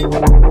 Música